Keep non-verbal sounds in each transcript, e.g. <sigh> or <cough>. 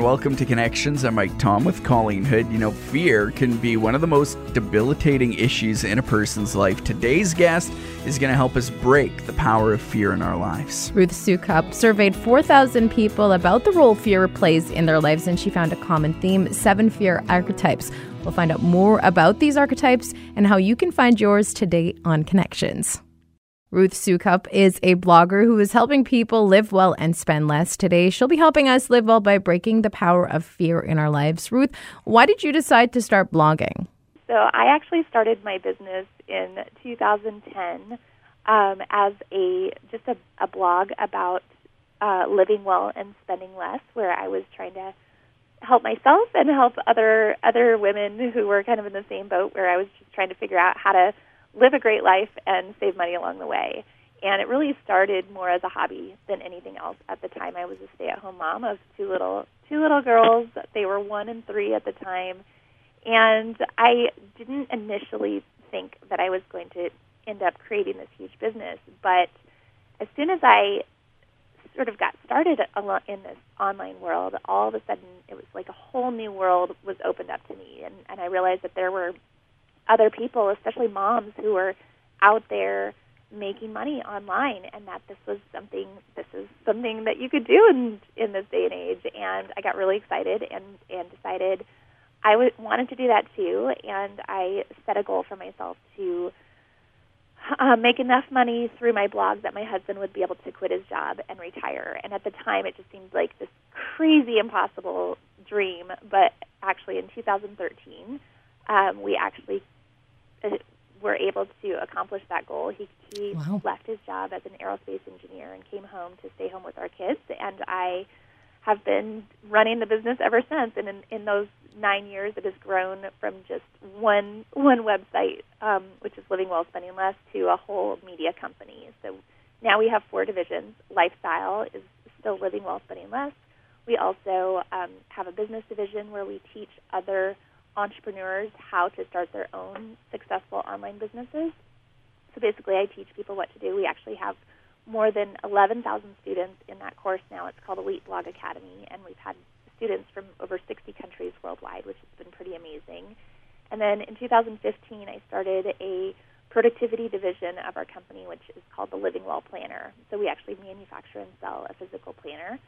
Welcome to Connections. I'm Mike Tom with Colleen Hood. You know, fear can be one of the most debilitating issues in a person's life. Today's guest is going to help us break the power of fear in our lives. Ruth Soukup surveyed 4,000 people about the role fear plays in their lives, and she found a common theme seven fear archetypes. We'll find out more about these archetypes and how you can find yours today on Connections. Ruth Soukup is a blogger who is helping people live well and spend less. Today, she'll be helping us live well by breaking the power of fear in our lives. Ruth, why did you decide to start blogging? So, I actually started my business in 2010 um, as a just a, a blog about uh, living well and spending less, where I was trying to help myself and help other other women who were kind of in the same boat, where I was just trying to figure out how to live a great life and save money along the way. And it really started more as a hobby than anything else. At the time, I was a stay-at-home mom of two little two little girls. They were one and three at the time, and I didn't initially think that I was going to end up creating this huge business. But as soon as I sort of got started in this online world, all of a sudden it was like a whole new world was opened up to me, and, and I realized that there were other people, especially moms, who were out there making money online and that this was something this is something that you could do in in this day and age. And I got really excited and and decided I w- wanted to do that too. And I set a goal for myself to uh, make enough money through my blog that my husband would be able to quit his job and retire. And at the time it just seemed like this crazy impossible dream. But actually in 2013 um, we actually were able to accomplish that goal. He, he wow. left his job as an aerospace engineer and came home to stay home with our kids, and I have been running the business ever since. And in, in those nine years, it has grown from just one one website, um, which is Living Well, Spending Less, to a whole media company. So now we have four divisions. Lifestyle is still Living Well, Spending Less. We also um, have a business division where we teach other entrepreneurs how to start their own successful online businesses. So basically, I teach people what to do. We actually have more than 11,000 students in that course now. It's called Elite Blog Academy, and we've had students from over 60 countries worldwide, which has been pretty amazing. And then in 2015, I started a productivity division of our company, which is called the Living Well Planner. So we actually manufacture and sell a physical planner.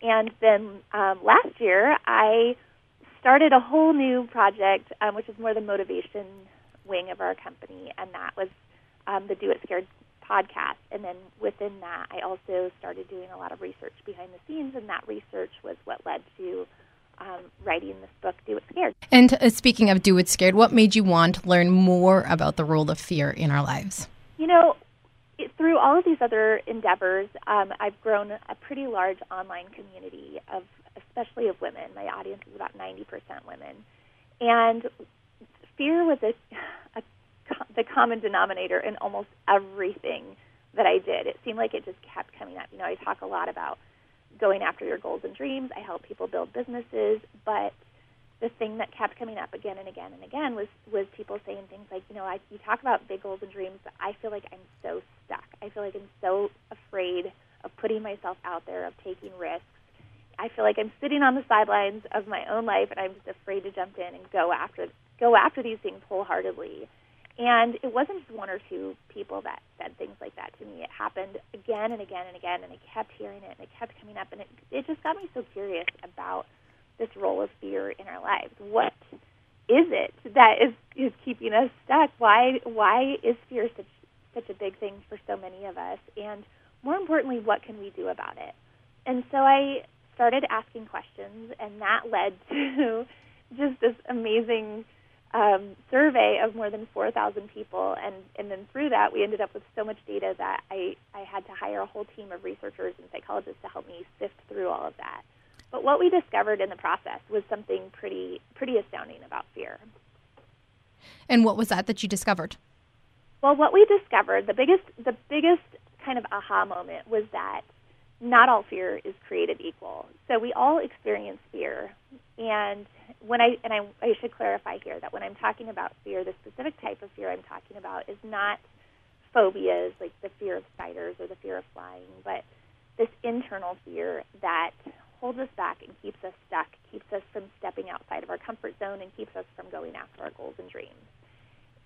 And then um, last year, I started a whole new project, um, which is more the motivation wing of our company, and that was um, the Do It Scared podcast. And then within that, I also started doing a lot of research behind the scenes, and that research was what led to um, writing this book, Do It Scared. And uh, speaking of Do It Scared, what made you want to learn more about the role of fear in our lives? You know, it, through all of these other endeavors, um, I've grown a pretty large online community of especially of women. My audience is about 90% women. And fear was a, a, the common denominator in almost everything that I did. It seemed like it just kept coming up. You know, I talk a lot about going after your goals and dreams. I help people build businesses, but the thing that kept coming up again and again and again was was people saying things like, you know, I you talk about big goals and dreams, but I feel like I'm so stuck. I feel like I'm so afraid of putting myself out there, of taking risks, I feel like I'm sitting on the sidelines of my own life, and I'm just afraid to jump in and go after go after these things wholeheartedly. And it wasn't just one or two people that said things like that to me. It happened again and again and again, and I kept hearing it, and it kept coming up, and it it just got me so curious about this role of fear in our lives. What is it that is is keeping us stuck? Why why is fear such such a big thing for so many of us? And more importantly, what can we do about it? And so I started asking questions, and that led <laughs> to just this amazing um, survey of more than 4,000 people. And, and then through that, we ended up with so much data that I, I had to hire a whole team of researchers and psychologists to help me sift through all of that. But what we discovered in the process was something pretty pretty astounding about fear. And what was that that you discovered? Well, what we discovered, the biggest the biggest kind of aha moment was that not all fear is created equal. So we all experience fear. And when I and I, I should clarify here that when I'm talking about fear, the specific type of fear I'm talking about is not phobias like the fear of spiders or the fear of flying, but this internal fear that holds us back and keeps us stuck, keeps us from stepping outside of our comfort zone, and keeps us from going after our goals and dreams.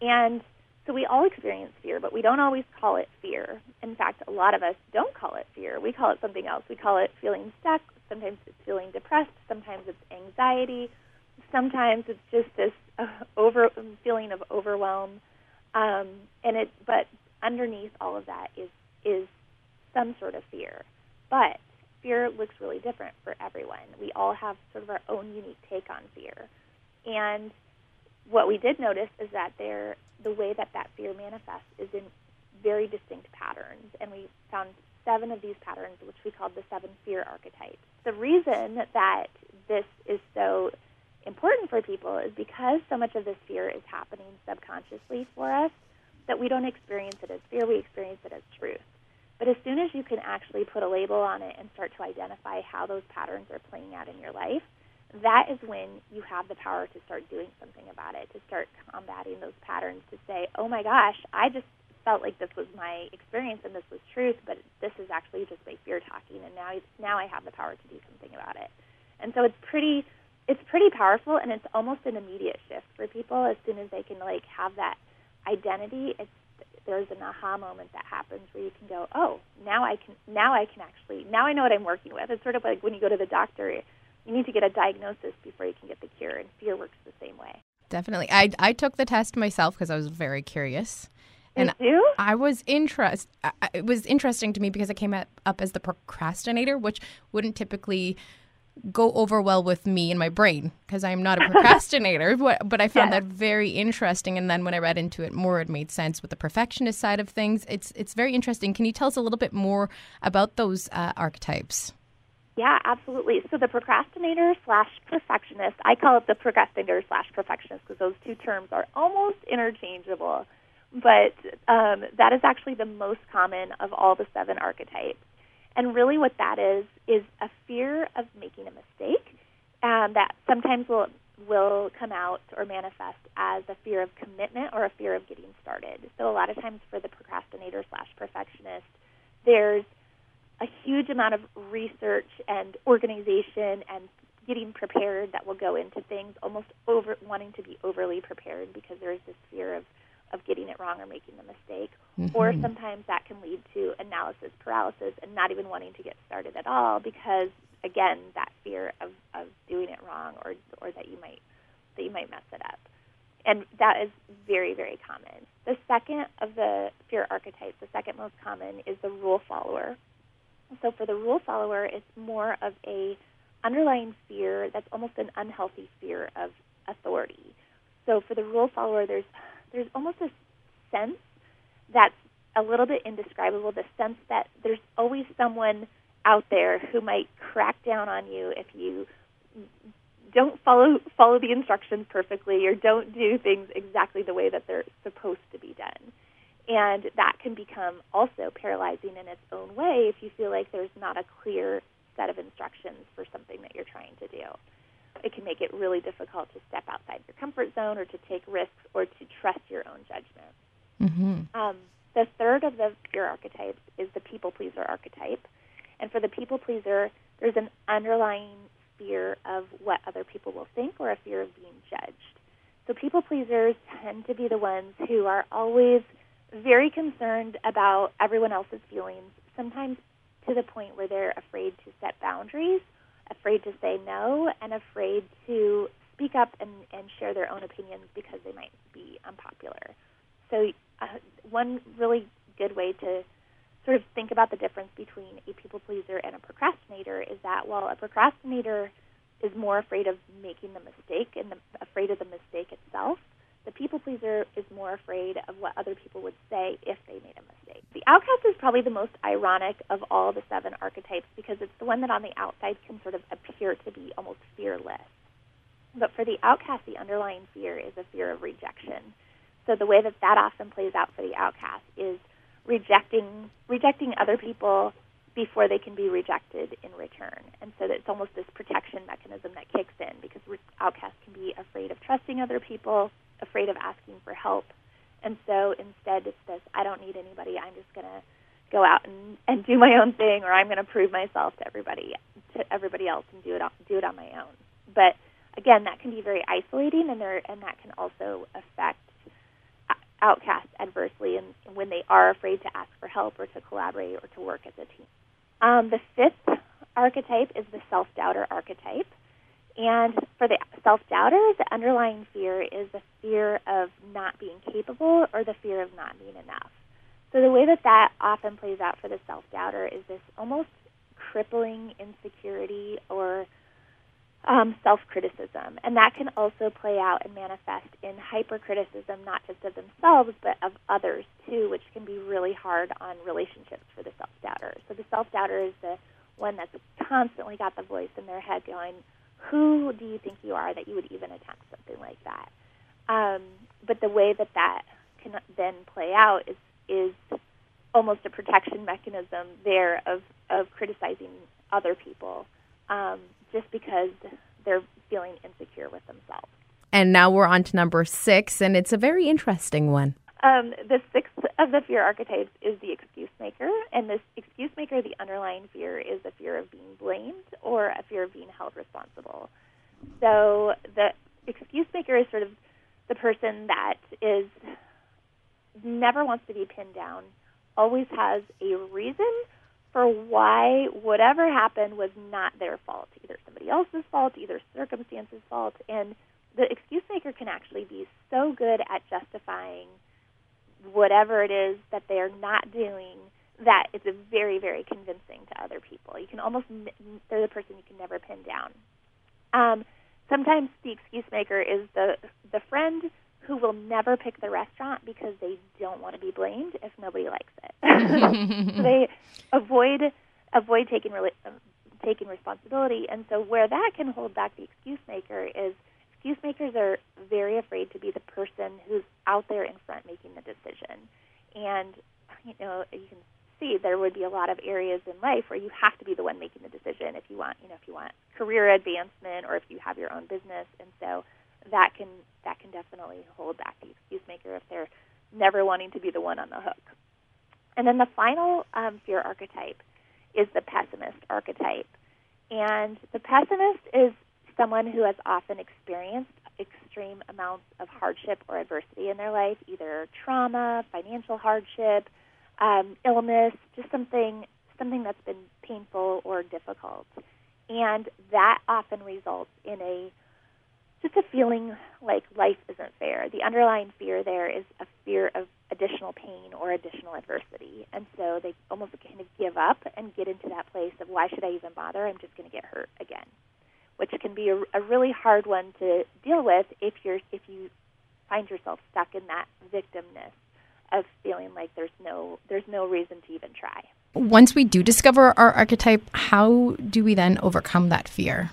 And so we all experience fear, but we don't always call it fear. In fact, a lot of us don't call it fear. We call it something else. We call it feeling stuck. Sometimes it's feeling depressed. Sometimes it's anxiety. Sometimes it's just this uh, over feeling of overwhelm. Um, and it, but underneath all of that is is some sort of fear. But fear looks really different for everyone. We all have sort of our own unique take on fear. And what we did notice is that there, the way that that fear manifests is in very distinct patterns. And we found seven of these patterns, which we called the seven fear archetypes. The reason that this is so important for people is because so much of this fear is happening subconsciously for us that we don't experience it as fear, we experience it as truth. But as soon as you can actually put a label on it and start to identify how those patterns are playing out in your life, that is when you have the power to start doing something about it, to start combating those patterns, to say, oh my gosh, I just felt like this was my experience and this was truth, but this is actually just my fear talking, and now now I have the power to do something about it. And so it's pretty it's pretty powerful, and it's almost an immediate shift for people as soon as they can like have that identity. It's there's an aha moment that happens where you can go, oh, now I can now I can actually now I know what I'm working with. It's sort of like when you go to the doctor, you need to get a diagnosis before you can get the cure, and fear works the same way. Definitely, I I took the test myself because I was very curious. And you? I was interest. It was interesting to me because it came up as the procrastinator, which wouldn't typically go over well with me and my brain because I'm not a <laughs> procrastinator. but, but I found that very interesting. And then when I read into it more, it made sense with the perfectionist side of things. It's it's very interesting. Can you tell us a little bit more about those uh, archetypes? Yeah, absolutely. So the procrastinator slash perfectionist, I call it the procrastinator slash perfectionist because those two terms are almost interchangeable. But um, that is actually the most common of all the seven archetypes. And really, what that is is a fear of making a mistake um, that sometimes will will come out or manifest as a fear of commitment or a fear of getting started. So a lot of times for the procrastinator slash perfectionist, there's a huge amount of research and organization and getting prepared that will go into things, almost over wanting to be overly prepared because there is this fear of of getting it wrong or making the mistake. Mm-hmm. Or sometimes that can lead to analysis paralysis and not even wanting to get started at all because again, that fear of, of doing it wrong or or that you might that you might mess it up. And that is very, very common. The second of the fear archetypes, the second most common, is the rule follower. So for the rule follower, it's more of a underlying fear that's almost an unhealthy fear of authority. So for the rule follower, there's there's almost a sense that's a little bit indescribable the sense that there's always someone out there who might crack down on you if you don't follow follow the instructions perfectly or don't do things exactly the way that they're supposed to be done. And that can become also paralyzing in its own way if you feel like there's not a clear set of instructions for something that you're trying to do it can make it really difficult to step outside your comfort zone or to take risks or to trust your own judgment. Mm-hmm. Um, the third of the fear archetypes is the people pleaser archetype. And for the people pleaser, there's an underlying fear of what other people will think or a fear of being judged. So people pleasers tend to be the ones who are always very concerned about everyone else's feelings, sometimes to the point where they're afraid to set boundaries afraid to say no and afraid to speak up and, and share their own opinions because they might be unpopular. So, uh, one really good way to sort of think about the difference between a people pleaser and a procrastinator is that while a procrastinator is more afraid of making the mistake and the, afraid of the mistake itself, the people pleaser is more afraid of what other people would say if they made a mistake. The outcast is probably the most ironic of all the seven archetypes because it's the one that on the outside can sort of appear to be almost fearless. But for the outcast, the underlying fear is a fear of rejection. So the way that that often plays out for the outcast is rejecting rejecting other people before they can be rejected in return. And so it's almost this protection mechanism that kicks in because outcasts can be afraid of trusting other people, afraid of asking for help. And so instead, it's this I don't need anybody. I'm just going to go out and, and do my own thing, or I'm going to prove myself to everybody to everybody else and do it on, do it on my own. But again, that can be very isolating, and there and that can also affect outcasts adversely, and when they are afraid to ask for help or to collaborate or to work as a team. Um, the fifth archetype is the self doubter archetype. And for the self doubter, the underlying fear is the fear of not being capable or the fear of not being enough. So the way that that often plays out for the self doubter is this almost crippling insecurity or um, self criticism. And that can also play out and manifest in hypercriticism, not just of themselves, but of others too, which can be really hard on relationships for the self doubter. So the self doubter is the one that's constantly got the voice in their head going, Who do you think you are that you would even attempt something like that? Um, but the way that that can then play out is, is almost a protection mechanism there of, of criticizing other people um, just because they're feeling insecure with themselves. And now we're on to number six, and it's a very interesting one. Um, the sixth of the fear archetypes is the excuse maker, and this excuse maker, the underlying fear is a fear of being blamed or a fear of being held responsible. So the excuse maker is sort of the person that is never wants to be pinned down, always has a reason for why whatever happened was not their fault, either somebody else's fault, either circumstances' fault, and the excuse maker can actually be so good at justifying whatever it is that they're not doing that it's a very very convincing to other people. You can almost they're the person you can never pin down. Um, sometimes the excuse maker is the the friend who will never pick the restaurant because they don't want to be blamed if nobody likes it. <laughs> so they avoid avoid taking re- taking responsibility, and so where that can hold back the excuse maker is excuse makers are very afraid to be the person who's out there in front making the decision, and you know you can see there would be a lot of areas in life where you have to be the one making the decision if you want you know if you want career advancement or if you have your own business, and so that can that can definitely hold back the excuse maker if they're never wanting to be the one on the hook. And then the final um, fear archetype is the pessimist archetype. And the pessimist is someone who has often experienced extreme amounts of hardship or adversity in their life, either trauma, financial hardship, um, illness, just something something that's been painful or difficult. And that often results in a just a feeling like life isn't fair. The underlying fear there is a fear of additional pain or additional adversity. And so they almost kind of give up and get into that place of why should I even bother? I'm just going to get hurt again, which can be a, a really hard one to deal with if you're if you find yourself stuck in that victimness of feeling like there's no there's no reason to even try. Once we do discover our archetype, how do we then overcome that fear?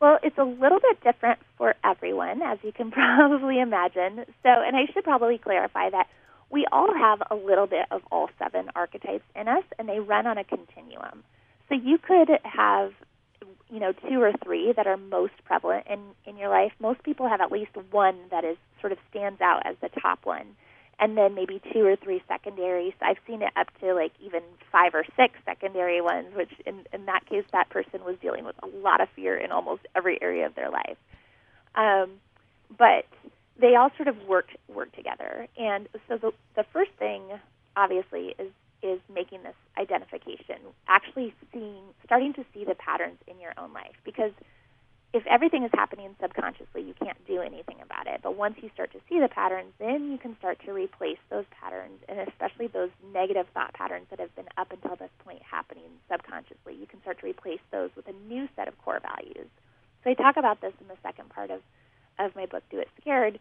Well, it's a little bit different for everyone, as you can <laughs> probably imagine. So, and I should probably clarify that we all have a little bit of all seven archetypes in us, and they run on a continuum. So you could have, you know, two or three that are most prevalent in in your life. Most people have at least one that is sort of stands out as the top one and then maybe two or three secondaries. I've seen it up to like even five or six secondary ones, which in, in that case, that person was dealing with a lot of fear in almost every area of their life. Um, but they all sort of work work together, and so the the first thing, obviously, is is making this identification, actually seeing, starting to see the patterns in your own life, because if everything is happening subconsciously, you can't do anything about it. But once you start to see the patterns, then you can start to replace those patterns, and especially those negative thought patterns that have been up until this point happening subconsciously. You can start to replace those with a new set of core values. So I talk about this in the second part of, of my book, Do It Scared,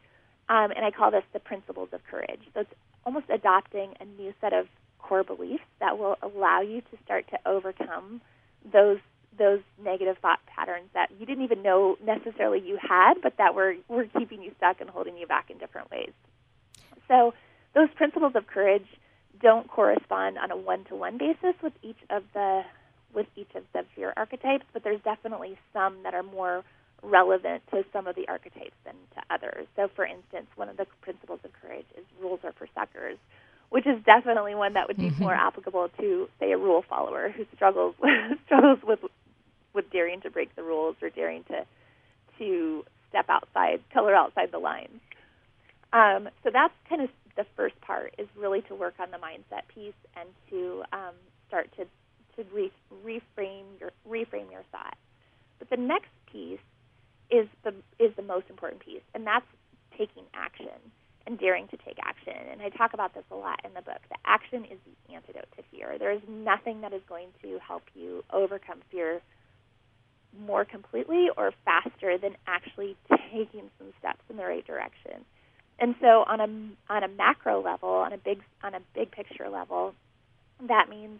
um, and I call this the principles of courage. So it's almost adopting a new set of core beliefs that will allow you to start to overcome those those negative thought patterns that you didn't even know necessarily you had, but that were, were keeping you stuck and holding you back in different ways. So those principles of courage don't correspond on a one-to-one basis with each of the with each of the fear archetypes, but there's definitely some that are more relevant to some of the archetypes than to others. So, for instance, one of the principles of courage is rules are for suckers, which is definitely one that would be mm-hmm. more applicable to, say, a rule follower who struggles <laughs> struggles with with daring to break the rules or daring to to step outside, color outside the lines. Um, so that's kind of the first part is really to work on the mindset piece and to um, start to to re- reframe your reframe your thought. But the next piece is the is the most important piece, and that's taking action and daring to take action. And I talk about this a lot in the book. The action is the antidote to fear. There is nothing that is going to help you overcome fear more completely or faster than actually <laughs> taking some steps in the right direction. And so on a on a macro level, on a big on a big picture level, that means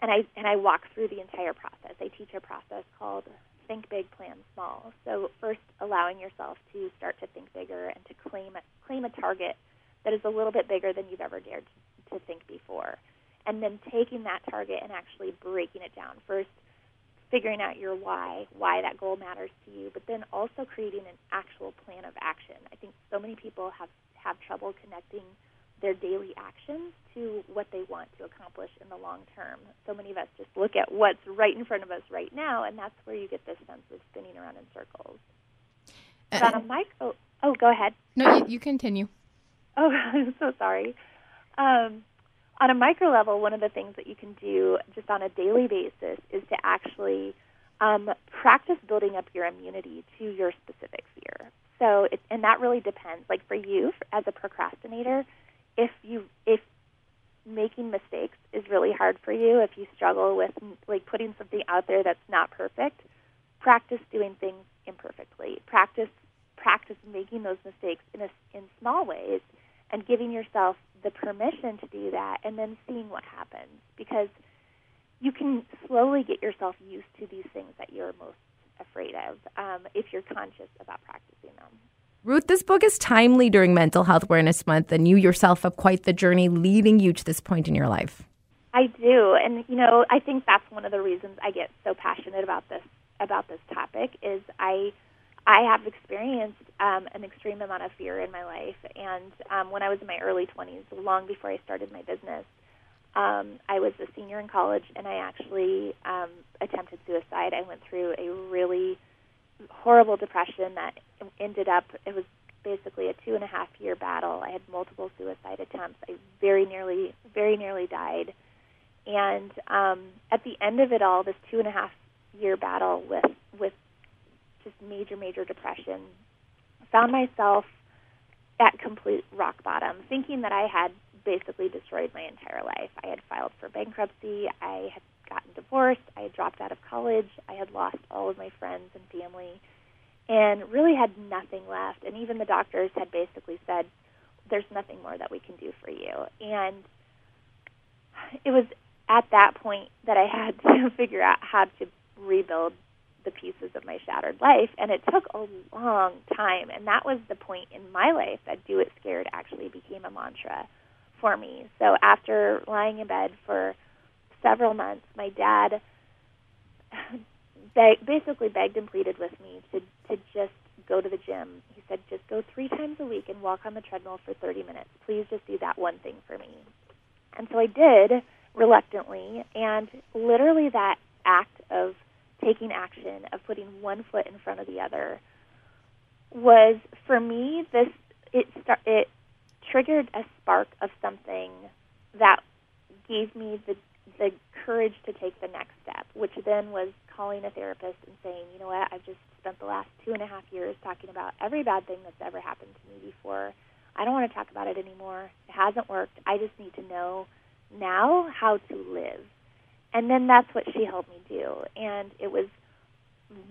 and I and I walk through the entire process. I teach a process called think big, plan small. So first, allowing yourself to start to think bigger and to claim claim a target that is a little bit bigger than you've ever dared to think before, and then taking that target and actually breaking it down. First, figuring out your why, why that goal matters to you, but then also creating an actual plan of action. I think so many people have have trouble connecting their daily actions to what they want to accomplish in the long term. So many of us just look at what's right in front of us right now, and that's where you get this sense of spinning around in circles. Uh, on a micro, oh, go ahead. No, you, you continue. Oh, <laughs> I'm so sorry. Um, on a micro level, one of the things that you can do just on a daily basis is to actually um, practice building up your immunity to your specific fear. So, it, and that really depends. Like for you, as a procrastinator, if you if making mistakes is really hard for you, if you struggle with like putting something out there that's not perfect, practice doing things imperfectly. Practice practice making those mistakes in a, in small ways and giving yourself the permission to do that and then seeing what happens because you can slowly get yourself used to these things that you're most afraid of um, if you're conscious about practicing them. Ruth, this book is timely during Mental Health Awareness Month, and you yourself have quite the journey leading you to this point in your life. I do, and you know, I think that's one of the reasons I get so passionate about this about this topic is I I have experienced um, an extreme amount of fear in my life, and um, when I was in my early 20s, long before I started my business, um, I was a senior in college, and I actually um, attempted suicide. I went through a really horrible depression that ended up it was basically a two and a half year battle. I had multiple suicide attempts. I very nearly very nearly died. And um, at the end of it all, this two and a half year battle with with just major major depression, found myself at complete rock bottom, thinking that I had basically destroyed my entire life. I had filed for bankruptcy. I had gotten divorced. I had dropped out of college. I had lost all of my friends and family and really had nothing left. And even the doctors had basically said, there's nothing more that we can do for you. And it was at that point that I had <laughs> to figure out how to rebuild the pieces of my shattered life. And it took a long time. And that was the point in my life that Do It Scared actually became a mantra for me. So after lying in bed for several months, my dad beg, basically begged and pleaded with me to to just go to the gym. He said, just go three times a week and walk on the treadmill for 30 minutes. Please just do that one thing for me. And so I did reluctantly, and literally that act of taking action, of putting one foot in front of the other, was for me this it start, it triggered a spark of something that gave me the the courage to take the next step, which then was calling a therapist and saying, you know what, I've just spent the last two and a half years talking about every bad thing that's ever happened to me before. I don't want to talk about it anymore. It hasn't worked. I just need to know now how to live. And then that's what she helped me do. And it was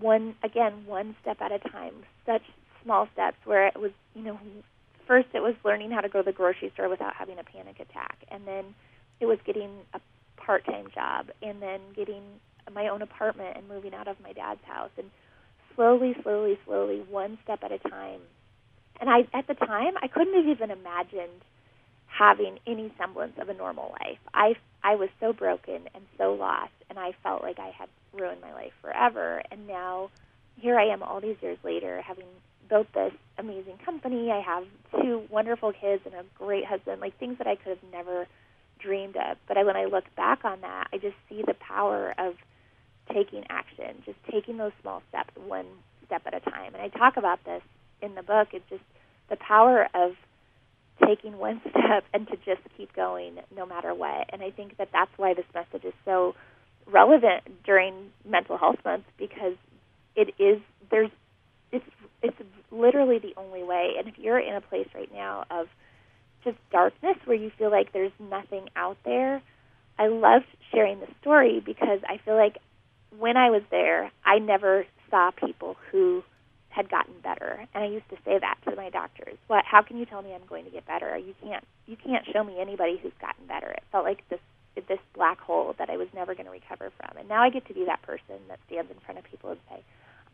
one, again, one step at a time, such small steps where it was, you know, first it was learning how to go to the grocery store without having a panic attack. And then it was getting a part time job and then getting my own apartment and moving out of my dad's house and slowly, slowly, slowly, one step at a time. And I at the time I couldn't have even imagined having any semblance of a normal life. I I was so broken and so lost and I felt like I had ruined my life forever and now here I am all these years later having built this amazing company. I have two wonderful kids and a great husband, like things that I could have never dreamed of. But I, when I look back on that, I just see the power of taking action, just taking those small steps one step at a time. And I talk about this in the book. It's just the power of taking one <laughs> step and to just keep going no matter what. And I think that that's why this message is so relevant during mental health month because it is there's it's it's literally the only way. And if you're in a place right now of just darkness where you feel like there's nothing out there, I loved sharing the story because I feel like when I was there, I never saw people who had gotten better. And I used to say that to my doctors. What how can you tell me I'm going to get better? You can't you can't show me anybody who's gotten better. It felt like this this black hole that I was never going to recover from. And now I get to be that person that stands in front of people and say,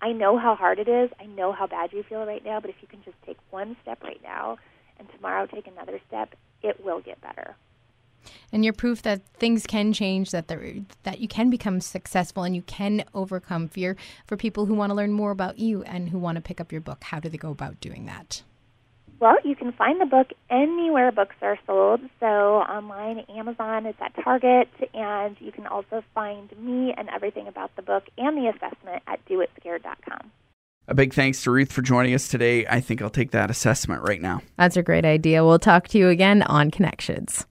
I know how hard it is. I know how bad you feel right now, but if you can just take one step right now and tomorrow take another step, it will get better. And you're proof that things can change, that there, that you can become successful and you can overcome fear. For people who want to learn more about you and who want to pick up your book, how do they go about doing that? Well, you can find the book anywhere books are sold. So online, Amazon, it's at Target, and you can also find me and everything about the book and the assessment at doitscared.com. A big thanks to Ruth for joining us today. I think I'll take that assessment right now. That's a great idea. We'll talk to you again on Connections.